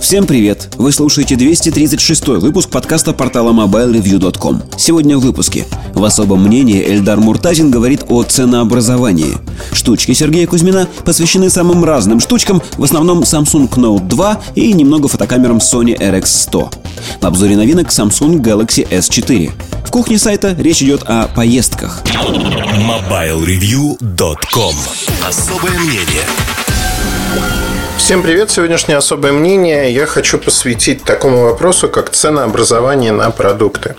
Всем привет! Вы слушаете 236 выпуск подкаста портала MobileReview.com Сегодня в выпуске. В особом мнении Эльдар Муртазин говорит о ценообразовании. Штучки Сергея Кузьмина посвящены самым разным штучкам В основном Samsung Note 2 и немного фотокамерам Sony RX100 В обзоре новинок Samsung Galaxy S4 в кухне сайта речь идет о поездках. MobileReview.com Особое мнение Всем привет! Сегодняшнее особое мнение я хочу посвятить такому вопросу, как ценообразование на продукты.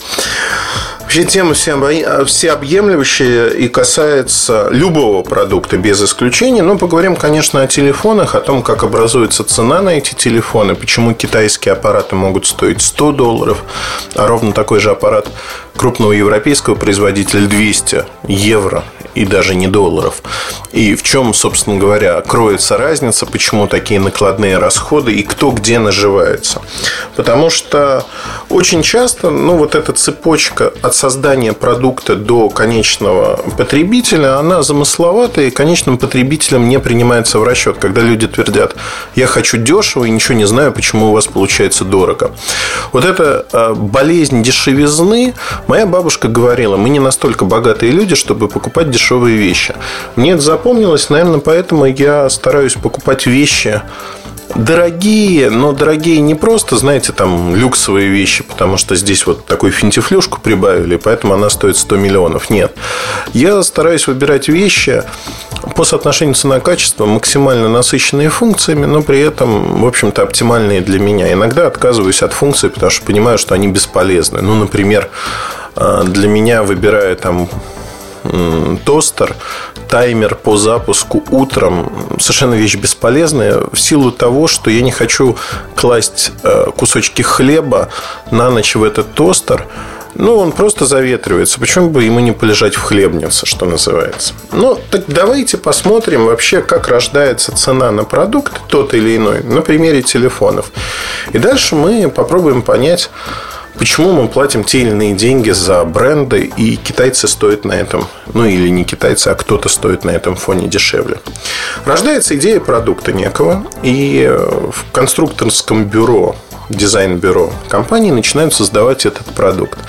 Вообще тема всеобъемлющая и касается любого продукта без исключения. Но поговорим, конечно, о телефонах, о том, как образуется цена на эти телефоны, почему китайские аппараты могут стоить 100 долларов, а ровно такой же аппарат крупного европейского производителя 200 евро и даже не долларов. И в чем, собственно говоря, кроется разница, почему такие накладные расходы и кто где наживается. Потому что очень часто, ну, вот эта цепочка от создания продукта до конечного потребителя, она замысловатая и конечным потребителем не принимается в расчет. Когда люди твердят, я хочу дешево и ничего не знаю, почему у вас получается дорого. Вот эта а, болезнь дешевизны, моя бабушка говорила, мы не настолько богатые люди, чтобы покупать дешевые вещи. Мне это запомнилось, наверное, поэтому я стараюсь покупать вещи дорогие, но дорогие не просто, знаете, там люксовые вещи, потому что здесь вот такую финтифлюшку прибавили, поэтому она стоит 100 миллионов. Нет. Я стараюсь выбирать вещи по соотношению цена-качество максимально насыщенные функциями, но при этом, в общем-то, оптимальные для меня. Иногда отказываюсь от функций, потому что понимаю, что они бесполезны. Ну, например, э, для меня, выбирая там тостер, таймер по запуску утром совершенно вещь бесполезная в силу того, что я не хочу класть э, кусочки хлеба на ночь в этот тостер. Ну, он просто заветривается. Почему бы ему не полежать в хлебнице, что называется? Ну, так давайте посмотрим вообще, как рождается цена на продукт, тот или иной, на примере телефонов. И дальше мы попробуем понять, Почему мы платим те или иные деньги за бренды, и китайцы стоят на этом, ну или не китайцы, а кто-то стоит на этом фоне дешевле. Рождается идея продукта некого, и в конструкторском бюро дизайн-бюро компании начинают создавать этот продукт.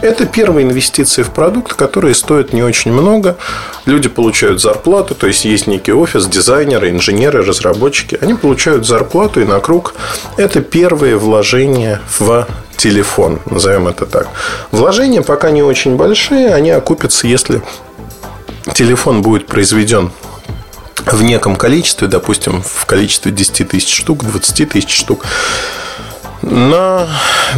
Это первые инвестиции в продукт, которые стоят не очень много. Люди получают зарплату, то есть есть некий офис, дизайнеры, инженеры, разработчики. Они получают зарплату и на круг. Это первые вложения в телефон, назовем это так. Вложения пока не очень большие, они окупятся, если телефон будет произведен в неком количестве, допустим, в количестве 10 тысяч штук, 20 тысяч штук, на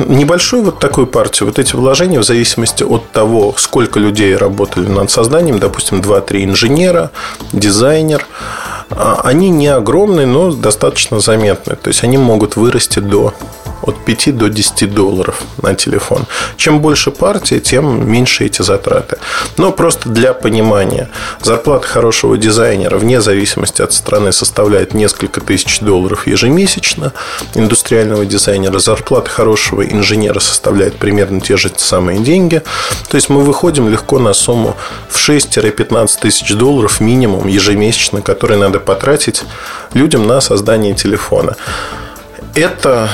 небольшую вот такую партию вот эти вложения в зависимости от того, сколько людей работали над созданием, допустим, 2-3 инженера, дизайнер, а, они не огромные, но достаточно заметные. То есть они могут вырасти до от 5 до 10 долларов на телефон. Чем больше партии, тем меньше эти затраты. Но просто для понимания, зарплата хорошего дизайнера вне зависимости от страны составляет несколько тысяч долларов ежемесячно. Индустриального дизайнера зарплата хорошего инженера составляет примерно те же самые деньги. То есть мы выходим легко на сумму в 6-15 тысяч долларов минимум ежемесячно, которые надо потратить людям на создание телефона. Это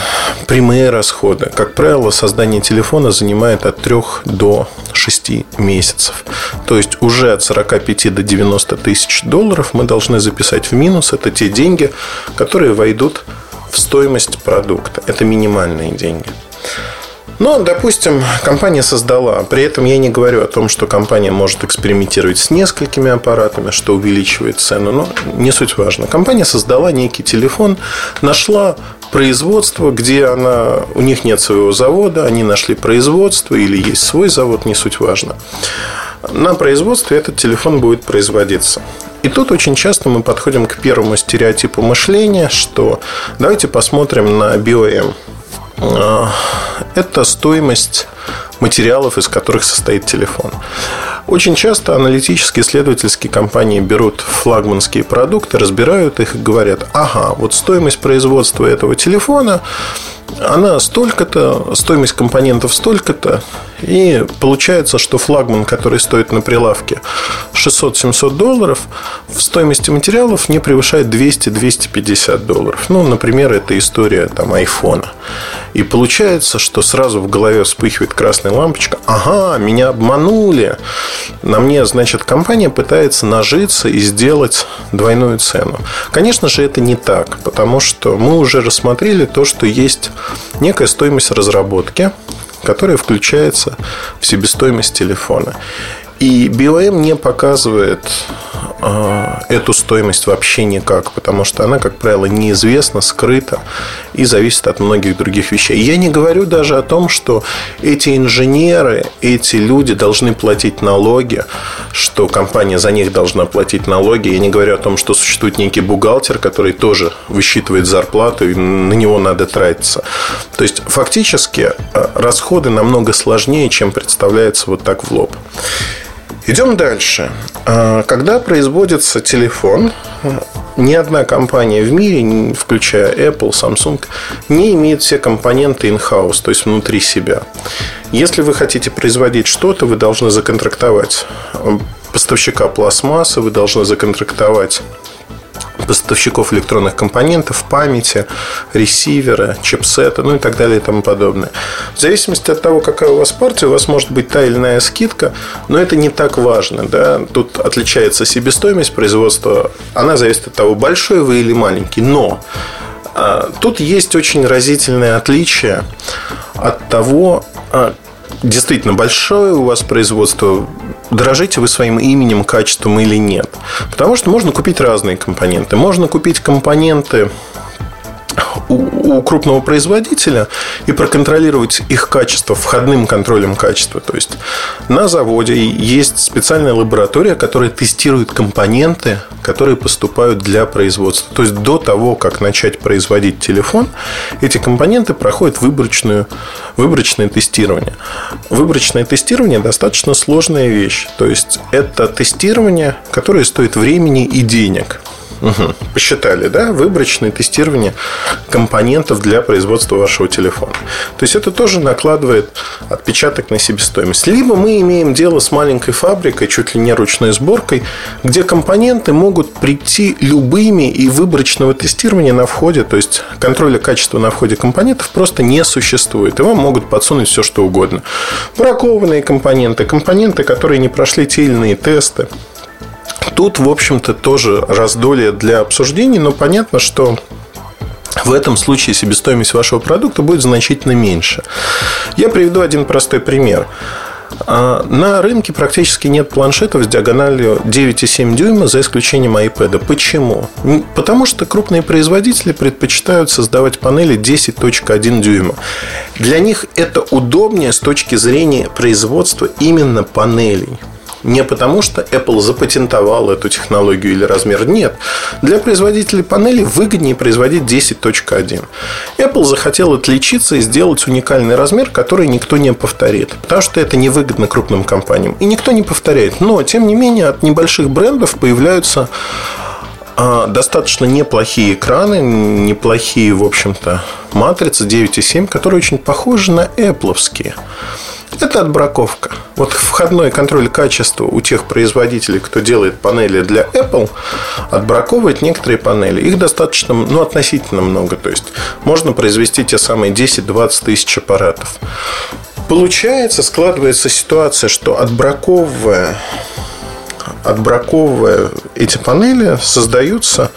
прямые расходы. Как правило, создание телефона занимает от 3 до 6 месяцев. То есть уже от 45 до 90 тысяч долларов мы должны записать в минус. Это те деньги, которые войдут в стоимость продукта. Это минимальные деньги. Но, допустим, компания создала. При этом я не говорю о том, что компания может экспериментировать с несколькими аппаратами, что увеличивает цену. Но не суть важно. Компания создала некий телефон, нашла производство, где она, у них нет своего завода, они нашли производство или есть свой завод, не суть важно. На производстве этот телефон будет производиться. И тут очень часто мы подходим к первому стереотипу мышления, что давайте посмотрим на BOM. А, это стоимость материалов, из которых состоит телефон. Очень часто аналитические исследовательские компании берут флагманские продукты, разбирают их и говорят, ага, вот стоимость производства этого телефона она столько-то, стоимость компонентов столько-то, и получается, что флагман, который стоит на прилавке 600-700 долларов, в стоимости материалов не превышает 200-250 долларов. Ну, например, это история там айфона. И получается, что сразу в голове вспыхивает красная лампочка. Ага, меня обманули. На мне, значит, компания пытается нажиться и сделать двойную цену. Конечно же, это не так, потому что мы уже рассмотрели то, что есть некая стоимость разработки, которая включается в себестоимость телефона. И BOM не показывает э, эту стоимость вообще никак, потому что она, как правило, неизвестна, скрыта и зависит от многих других вещей. Я не говорю даже о том, что эти инженеры, эти люди должны платить налоги, что компания за них должна платить налоги. Я не говорю о том, что существует некий бухгалтер, который тоже высчитывает зарплату, и на него надо тратиться. То есть, фактически, э, расходы намного сложнее, чем представляется вот так в лоб. Идем дальше. А, когда производится телефон, ни одна компания в мире, включая Apple, Samsung, не имеет все компоненты in-house, то есть внутри себя. Если вы хотите производить что-то, вы должны законтрактовать поставщика пластмассы, вы должны законтрактовать поставщиков электронных компонентов, памяти, ресивера, чипсета, ну и так далее и тому подобное. В зависимости от того, какая у вас партия, у вас может быть та или иная скидка, но это не так важно. Да? Тут отличается себестоимость производства, она зависит от того, большой вы или маленький. Но а, тут есть очень разительное отличие от того, а, действительно большое у вас производство, дорожите вы своим именем, качеством или нет. Потому что можно купить разные компоненты. Можно купить компоненты у, у крупного производителя и проконтролировать их качество входным контролем качества. То есть на заводе есть специальная лаборатория, которая тестирует компоненты, которые поступают для производства. То есть до того, как начать производить телефон, эти компоненты проходят выборочную, выборочное тестирование. Выборочное тестирование достаточно сложная вещь. То есть это тестирование, которое стоит времени и денег. Угу. Посчитали, да? Выборочное тестирование компонентов для производства вашего телефона. То есть это тоже накладывает отпечаток на себестоимость. Либо мы имеем дело с маленькой фабрикой, чуть ли не ручной сборкой, где компоненты могут прийти любыми и выборочного тестирования на входе, то есть контроля качества на входе компонентов просто не существует. И вам могут подсунуть все, что угодно. Бракованные компоненты, компоненты, которые не прошли те или иные тесты. Тут, в общем-то, тоже раздолье для обсуждений, но понятно, что в этом случае себестоимость вашего продукта будет значительно меньше. Я приведу один простой пример. А, на рынке практически нет планшетов с диагональю 9,7 дюйма, за исключением iPad. Почему? Потому что крупные производители предпочитают создавать панели 10.1 дюйма. Для них это удобнее с точки зрения производства именно панелей. Не потому, что Apple запатентовал эту технологию или размер. Нет. Для производителей панелей выгоднее производить 10.1. Apple захотел отличиться и сделать уникальный размер, который никто не повторит. Потому что это невыгодно крупным компаниям. И никто не повторяет. Но, тем не менее, от небольших брендов появляются а, достаточно неплохие экраны, неплохие, в общем-то, матрицы 9.7, которые очень похожи на Apple. Это отбраковка. Вот входной контроль качества у тех производителей, кто делает панели для Apple, отбраковывает некоторые панели. Их достаточно, ну, относительно много. То есть, можно произвести те самые 10-20 тысяч аппаратов. Получается, складывается ситуация, что отбраковывая отбраковывая эти панели, создаются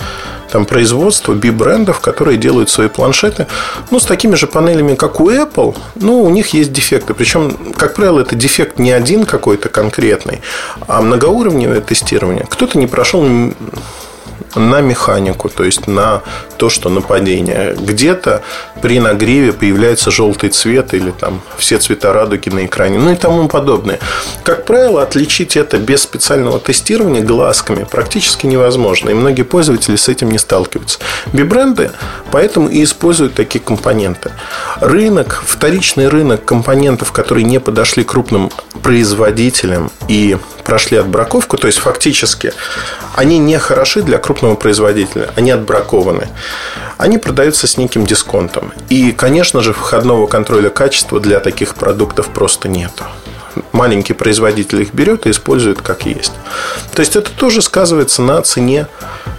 там производство би-брендов, которые делают свои планшеты, ну, с такими же панелями, как у Apple, но у них есть дефекты. Причем, как правило, это дефект не один какой-то конкретный, а многоуровневое тестирование. Кто-то не прошел на механику, то есть на то, что нападение. Где-то при нагреве появляется желтый цвет или там все цвета радуги на экране, ну и тому подобное. Как правило, отличить это без специального тестирования глазками практически невозможно, и многие пользователи с этим не сталкиваются. Бибренды поэтому и используют такие компоненты. Рынок, вторичный рынок компонентов, которые не подошли крупным производителям и прошли отбраковку, то есть фактически они не хороши для крупного производителя, они отбракованы. Они продаются с неким дисконтом. И, конечно же, входного контроля качества для таких продуктов просто нету маленький производитель их берет и использует как есть. То есть это тоже сказывается на цене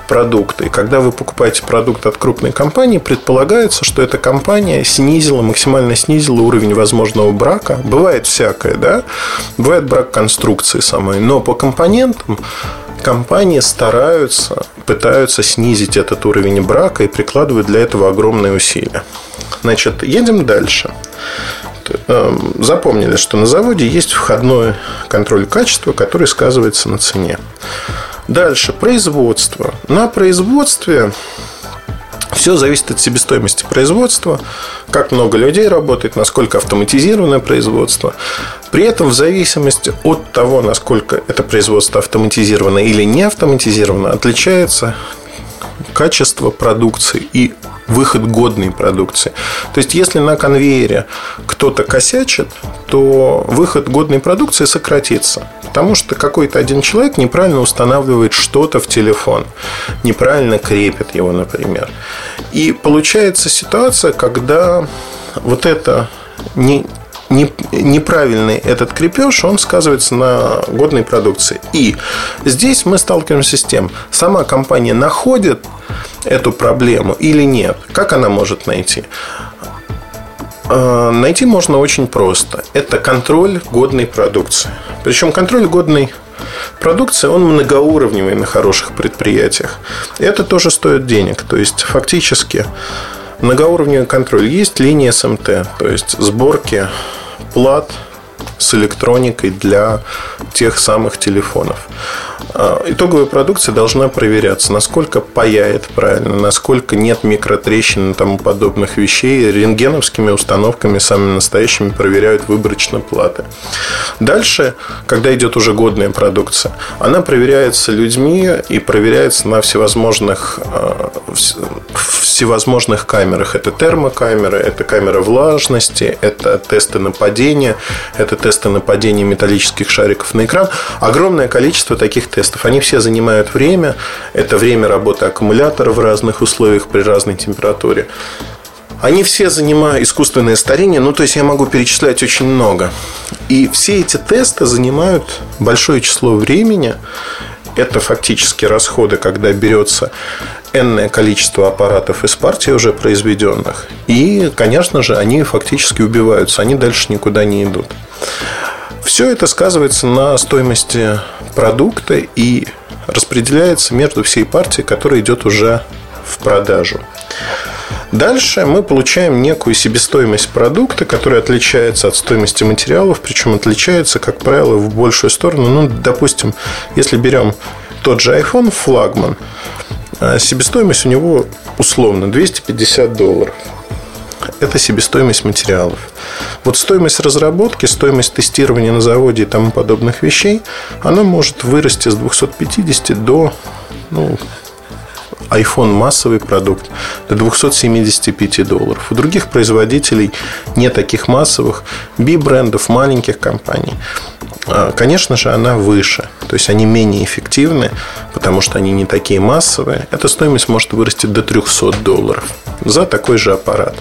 продукта. И когда вы покупаете продукт от крупной компании, предполагается, что эта компания снизила, максимально снизила уровень возможного брака. Бывает всякое, да? Бывает брак конструкции самой. Но по компонентам компании стараются, пытаются снизить этот уровень брака и прикладывают для этого огромные усилия. Значит, едем дальше. Эм, запомнили, что на заводе есть входной контроль качества, который сказывается на цене. Дальше, производство. На производстве все зависит от себестоимости производства, как много людей работает, насколько автоматизированное производство. При этом в зависимости от того, насколько это производство автоматизировано или не автоматизировано, отличается качество продукции и выход годной продукции. То есть, если на конвейере кто-то косячит, то выход годной продукции сократится. Потому что какой-то один человек неправильно устанавливает что-то в телефон, неправильно крепит его, например. И получается ситуация, когда вот это не, неправильный этот крепеж, он сказывается на годной продукции. И здесь мы сталкиваемся с тем, сама компания находит эту проблему или нет? Как она может найти? А, найти можно очень просто. Это контроль годной продукции. Причем контроль годной продукции, он многоуровневый на хороших предприятиях. Это тоже стоит денег. То есть, фактически, многоуровневый контроль. Есть линия СМТ, то есть сборки плат с электроникой для тех самых телефонов. А, итоговая продукция должна проверяться, насколько паяет правильно, насколько нет микротрещин и тому подобных вещей. Рентгеновскими установками, самыми настоящими, проверяют выборочно платы. Дальше, когда идет уже годная продукция, она проверяется людьми и проверяется на всевозможных, а, всевозможных камерах. Это термокамеры, это камера влажности, это тесты нападения, это тесты нападения металлических шариков на экран. Огромное количество таких тестов. Они все занимают время. Это время работы аккумулятора в разных условиях при разной температуре. Они все занимают искусственное старение, ну, то есть я могу перечислять очень много. И все эти тесты занимают большое число времени. Это фактически расходы, когда берется энное количество аппаратов из партии уже произведенных. И, конечно же, они фактически убиваются, они дальше никуда не идут. Все это сказывается на стоимости продукта и распределяется между всей партией, которая идет уже в продажу. Дальше мы получаем некую себестоимость продукта, которая отличается от стоимости материалов, причем отличается, как правило, в большую сторону. Ну, допустим, если берем тот же iPhone флагман, а себестоимость у него условно 250 долларов это себестоимость материалов. Вот стоимость разработки, стоимость тестирования на заводе и тому подобных вещей, она может вырасти с 250 до ну, iPhone массовый продукт до 275 долларов. У других производителей не таких массовых би-брендов, маленьких компаний. А, конечно же, она выше. То есть они менее эффективны, потому что они не такие массовые. Эта стоимость может вырасти до 300 долларов за такой же аппарат.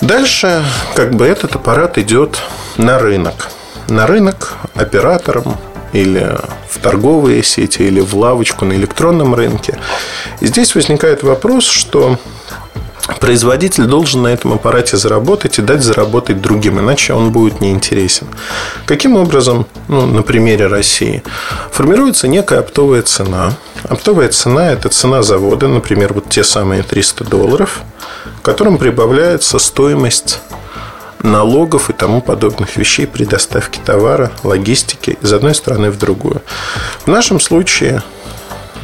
Дальше как бы этот аппарат идет на рынок. На рынок операторам или в торговые сети, или в лавочку на электронном рынке. И здесь возникает вопрос, что производитель должен на этом аппарате заработать и дать заработать другим, иначе он будет неинтересен. Каким образом, ну, на примере России, формируется некая оптовая цена. Оптовая цена – это цена завода, например, вот те самые 300 долларов, к которым прибавляется стоимость налогов и тому подобных вещей при доставке товара, логистики из одной страны в другую. В нашем случае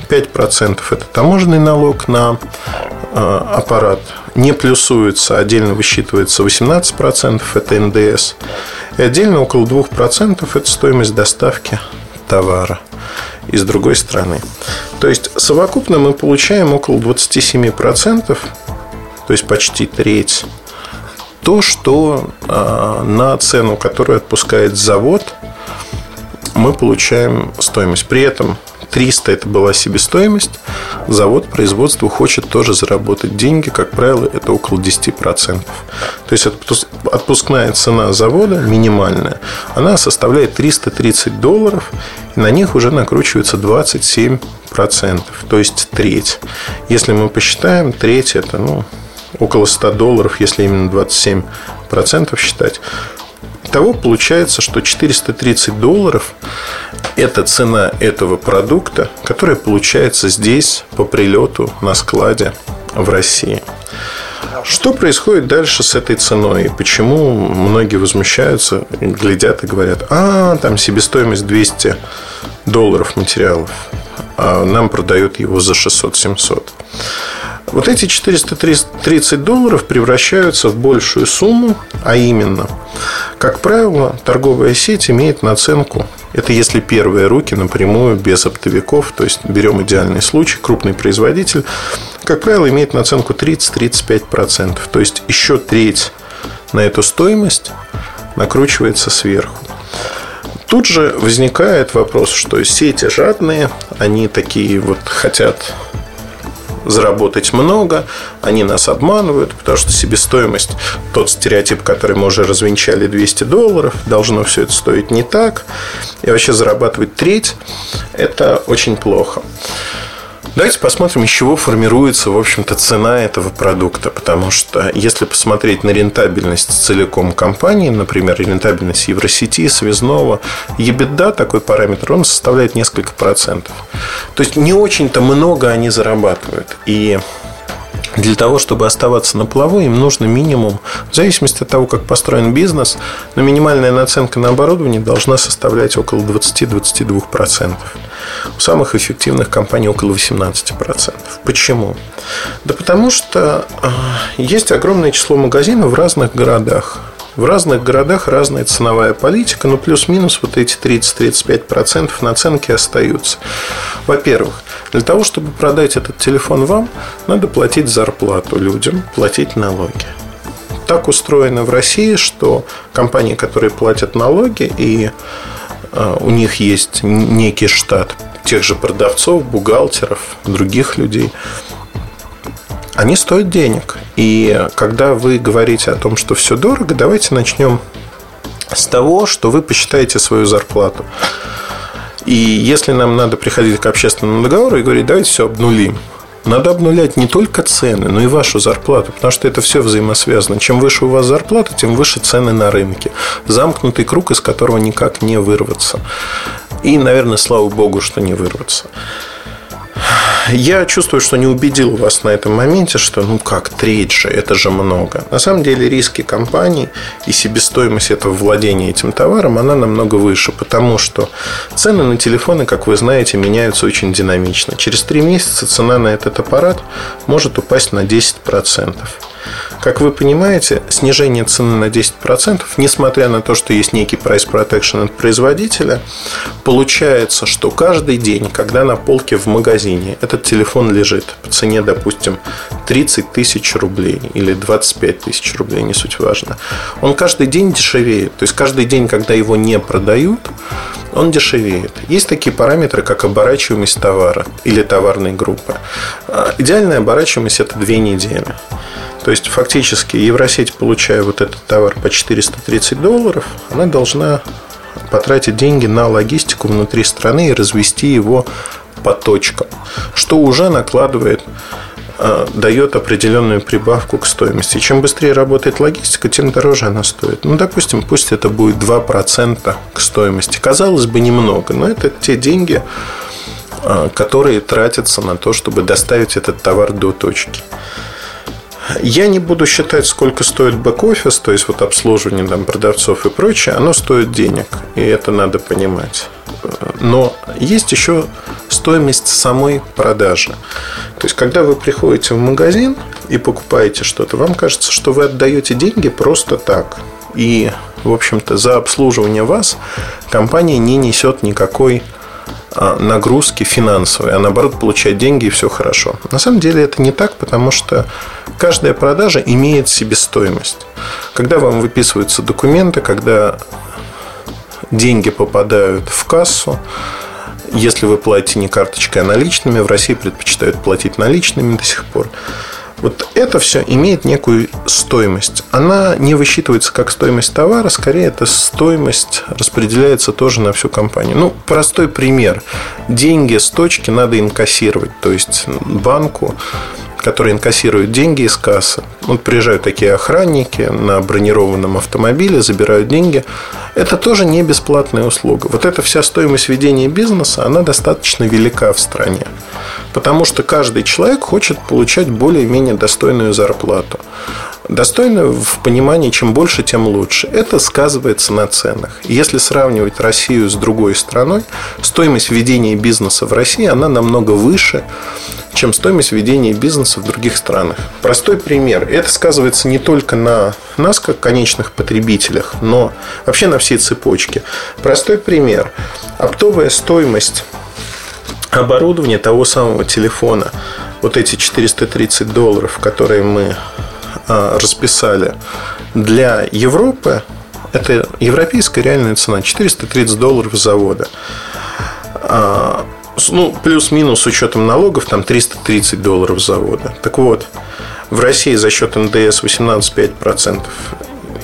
5% это таможенный налог на аппарат. Не плюсуется, отдельно высчитывается 18%, это НДС. И отдельно около 2% это стоимость доставки товара из другой страны. То есть совокупно мы получаем около 27%, то есть почти треть то, что э, на цену, которую отпускает завод, мы получаем стоимость. При этом 300 это была себестоимость. Завод производству хочет тоже заработать деньги. Как правило, это около 10%. То есть отпускная цена завода минимальная. Она составляет 330 долларов. И на них уже накручивается 27%. То есть треть. Если мы посчитаем, треть это ну, около 100 долларов, если именно 27% считать. Итого получается, что 430 долларов – это цена этого продукта, которая получается здесь по прилету на складе в России. Что происходит дальше с этой ценой? И почему многие возмущаются, глядят и говорят, а, там себестоимость 200 долларов материалов, а нам продают его за 600-700. Вот эти 430 долларов превращаются в большую сумму, а именно, как правило, торговая сеть имеет наценку. Это если первые руки напрямую, без оптовиков, то есть берем идеальный случай, крупный производитель, как правило, имеет наценку 30-35%. То есть еще треть на эту стоимость накручивается сверху. Тут же возникает вопрос, что сети жадные, они такие вот хотят заработать много, они нас обманывают, потому что себестоимость, тот стереотип, который мы уже развенчали, 200 долларов, должно все это стоить не так, и вообще зарабатывать треть, это очень плохо. Давайте посмотрим, из чего формируется, в общем-то, цена этого продукта. Потому что если посмотреть на рентабельность целиком компании, например, рентабельность Евросети, Связного, EBITDA, такой параметр, он составляет несколько процентов. То есть не очень-то много они зарабатывают. И для того, чтобы оставаться на плаву, им нужно минимум, в зависимости от того, как построен бизнес, но минимальная наценка на оборудование должна составлять около 20-22%. У самых эффективных компаний около 18%. Почему? Да потому что а, есть огромное число магазинов в разных городах. В разных городах разная ценовая политика, но плюс-минус вот эти 30-35% наценки остаются. Во-первых, для того, чтобы продать этот телефон вам, надо платить зарплату людям, платить налоги. Так устроено в России, что компании, которые платят налоги, и э, у них есть некий штат тех же продавцов, бухгалтеров, других людей, они стоят денег. И когда вы говорите о том, что все дорого, давайте начнем с того, что вы посчитаете свою зарплату. И если нам надо приходить к общественному договору и говорить, давайте все обнулим, надо обнулять не только цены, но и вашу зарплату, потому что это все взаимосвязано. Чем выше у вас зарплата, тем выше цены на рынке. Замкнутый круг, из которого никак не вырваться. И, наверное, слава богу, что не вырваться. Я чувствую, что не убедил вас на этом моменте, что ну как, треть же, это же много. На самом деле риски компании и себестоимость этого владения этим товаром, она намного выше, потому что цены на телефоны, как вы знаете, меняются очень динамично. Через три месяца цена на этот аппарат может упасть на 10%. Как вы понимаете, снижение цены на 10%, несмотря на то, что есть некий price protection от производителя, получается, что каждый день, когда на полке в магазине этот телефон лежит по цене, допустим, 30 тысяч рублей или 25 тысяч рублей, не суть важно, он каждый день дешевеет. То есть каждый день, когда его не продают, он дешевеет. Есть такие параметры, как оборачиваемость товара или товарной группы. А, идеальная оборачиваемость – это две недели. То есть, фактически, Евросеть, получая вот этот товар по 430 долларов, она должна потратить деньги на логистику внутри страны и развести его по точкам, что уже накладывает э, дает определенную прибавку к стоимости. Чем быстрее работает логистика, тем дороже она стоит. Ну, допустим, пусть это будет 2% к стоимости. Казалось бы, немного, но это те деньги, э, которые тратятся на то, чтобы доставить этот товар до точки. Я не буду считать, сколько стоит бэк-офис, то есть вот обслуживание там, продавцов и прочее, оно стоит денег, и это надо понимать. Но есть еще стоимость самой продажи. То есть, когда вы приходите в магазин и покупаете что-то, вам кажется, что вы отдаете деньги просто так. И, в общем-то, за обслуживание вас компания не несет никакой нагрузки финансовые, а наоборот получать деньги и все хорошо. На самом деле это не так, потому что каждая продажа имеет себестоимость. Когда вам выписываются документы, когда деньги попадают в кассу, если вы платите не карточкой, а наличными, в России предпочитают платить наличными до сих пор. Вот это все имеет некую стоимость. Она не высчитывается как стоимость товара, скорее эта стоимость распределяется тоже на всю компанию. Ну, простой пример. Деньги с точки надо инкассировать. То есть банку которые инкассируют деньги из кассы. Вот приезжают такие охранники на бронированном автомобиле, забирают деньги. Это тоже не бесплатная услуга. Вот эта вся стоимость ведения бизнеса, она достаточно велика в стране. Потому что каждый человек хочет получать более-менее достойную зарплату. Достойную в понимании, чем больше, тем лучше. Это сказывается на ценах. Если сравнивать Россию с другой страной, стоимость ведения бизнеса в России, она намного выше, чем стоимость ведения бизнеса в других странах. Простой пример. Это сказывается не только на нас, как конечных потребителях, но вообще на всей цепочке. Простой пример. Оптовая стоимость оборудования того самого телефона, вот эти 430 долларов, которые мы расписали для Европы, это европейская реальная цена 430 долларов завода. А, ну, плюс-минус с учетом налогов, там 330 долларов завода. Так вот, в России за счет НДС 18,5%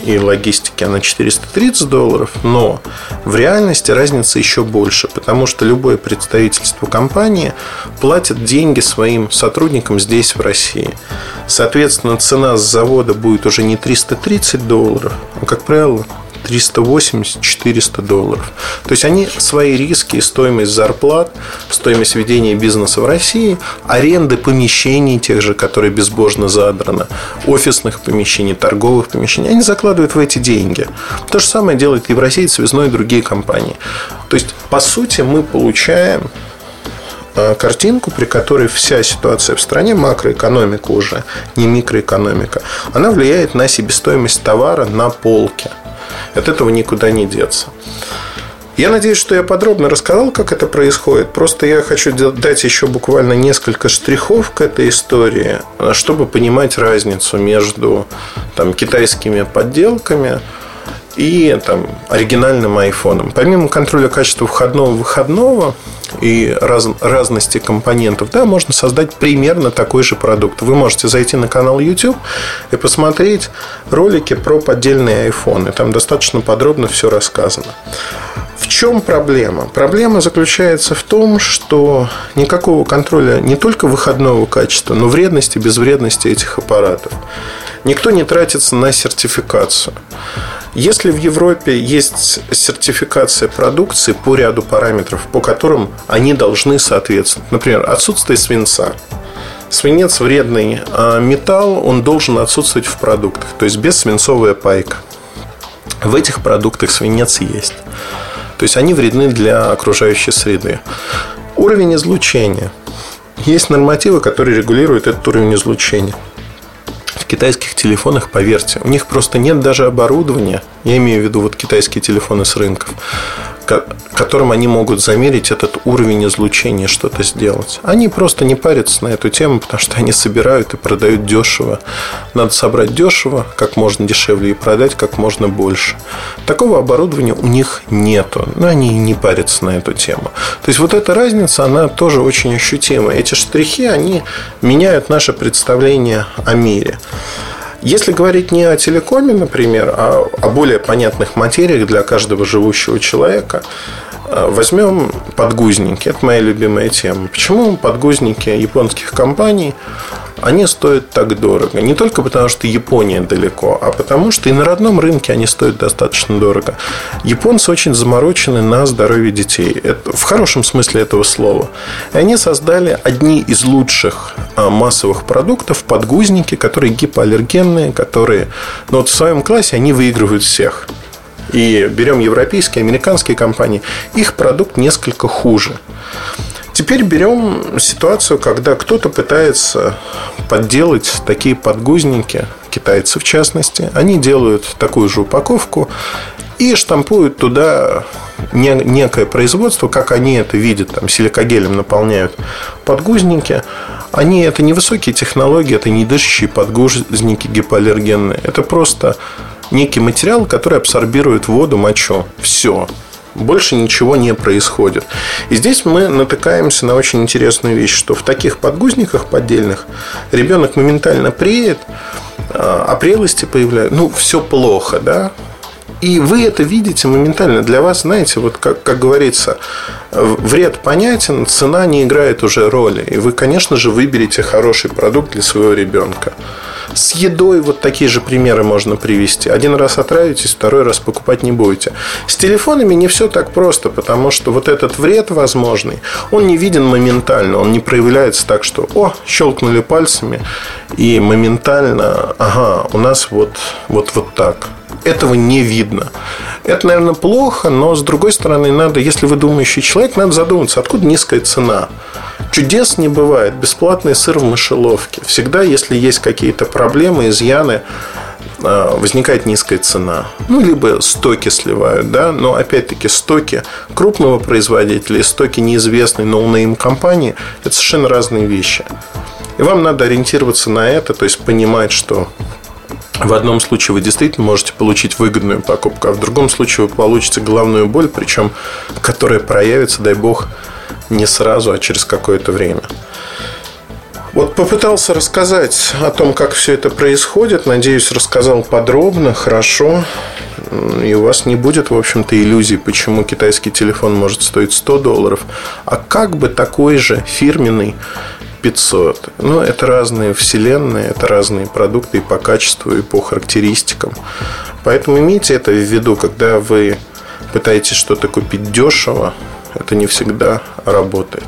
и логистики она 430 долларов, но в реальности разница еще больше, потому что любое представительство компании платит деньги своим сотрудникам здесь, в России. Соответственно, цена с завода будет уже не 330 долларов, а, как правило, 380-400 долларов. То есть они свои риски стоимость зарплат, стоимость ведения бизнеса в России, аренды помещений тех же, которые безбожно задраны, офисных помещений, торговых помещений, они закладывают в эти деньги. То же самое делает Евросеть, Связной и другие компании. То есть, по сути, мы получаем э, картинку, при которой вся ситуация в стране, макроэкономика уже, не микроэкономика, она влияет на себестоимость товара на полке. От этого никуда не деться. Я надеюсь, что я подробно рассказал, как это происходит. Просто я хочу дать еще буквально несколько штрихов к этой истории, чтобы понимать разницу между там, китайскими подделками и там, оригинальным айфоном. Помимо контроля качества входного-выходного, и раз, разности компонентов, да, можно создать примерно такой же продукт. Вы можете зайти на канал YouTube и посмотреть ролики про поддельные iPhone. Там достаточно подробно все рассказано. В чем проблема? Проблема заключается в том, что никакого контроля не только выходного качества, но вредности, безвредности этих аппаратов. Никто не тратится на сертификацию. Если в Европе есть сертификация продукции по ряду параметров, по которым они должны соответствовать, например, отсутствие свинца, Свинец вредный а металл, он должен отсутствовать в продуктах, то есть без свинцовая пайка. В этих продуктах свинец есть. То есть они вредны для окружающей среды. Уровень излучения. Есть нормативы, которые регулируют этот уровень излучения китайских телефонах, поверьте, у них просто нет даже оборудования, я имею в виду вот китайские телефоны с рынков, которым они могут замерить этот уровень излучения, что-то сделать. Они просто не парятся на эту тему, потому что они собирают и продают дешево. Надо собрать дешево, как можно дешевле, и продать как можно больше. Такого оборудования у них нету. Но они не парятся на эту тему. То есть вот эта разница, она тоже очень ощутима. Эти штрихи, они меняют наше представление о мире. Если говорить не о телекоме, например, а о более понятных материях для каждого живущего человека, возьмем подгузники. Это моя любимая тема. Почему подгузники японских компаний они стоят так дорого. Не только потому, что Япония далеко, а потому, что и на родном рынке они стоят достаточно дорого. Японцы очень заморочены на здоровье детей. Это, в хорошем смысле этого слова. И они создали одни из лучших а, массовых продуктов, подгузники, которые гипоаллергенные, которые ну, вот в своем классе они выигрывают всех. И берем европейские, американские компании, их продукт несколько хуже. теперь берем ситуацию, когда кто-то пытается подделать такие подгузники, китайцы в частности. Они делают такую же упаковку и штампуют туда некое производство, как они это видят, там силикогелем наполняют подгузники. Они это не высокие технологии, это не дышащие подгузники гипоаллергенные. Это просто некий материал, который абсорбирует воду, мочу. Все. Больше ничего не происходит. И здесь мы натыкаемся на очень интересную вещь, что в таких подгузниках поддельных ребенок моментально преет, а прелости появляются. Ну, все плохо, да? И вы это видите моментально. Для вас, знаете, вот как, как говорится, вред понятен, цена не играет уже роли. И вы, конечно же, выберете хороший продукт для своего ребенка. С едой вот такие же примеры можно привести. Один раз отравитесь, второй раз покупать не будете. С телефонами не все так просто, потому что вот этот вред возможный, он не виден моментально, он не проявляется так, что, о, щелкнули пальцами, и моментально, ага, у нас вот, вот, вот так этого не видно. Это, наверное, плохо, но с другой стороны, надо, если вы думающий человек, надо задуматься, откуда низкая цена. Чудес не бывает. Бесплатный сыр в мышеловке. Всегда, если есть какие-то проблемы, изъяны, а, возникает низкая цена. Ну, либо стоки сливают, да, но опять-таки стоки крупного производителя и стоки неизвестной no-name компании – это совершенно разные вещи. И вам надо ориентироваться на это, то есть понимать, что в одном случае вы действительно можете получить выгодную покупку, а в другом случае вы получите головную боль, причем которая проявится, дай бог, не сразу, а через какое-то время. Вот попытался рассказать о том, как все это происходит. Надеюсь, рассказал подробно, хорошо. И у вас не будет, в общем-то, иллюзий, почему китайский телефон может стоить 100 долларов, а как бы такой же фирменный 500. Ну, это разные вселенные, это разные продукты и по качеству, и по характеристикам. Поэтому имейте это в виду, когда вы пытаетесь что-то купить дешево, это не всегда работает.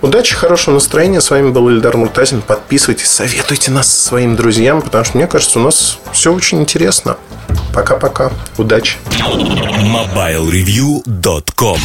Удачи, хорошего настроения. С вами был Ильдар Муртазин. Подписывайтесь, советуйте нас своим друзьям, потому что, мне кажется, у нас все очень интересно. Пока-пока. Удачи. MobileReview.com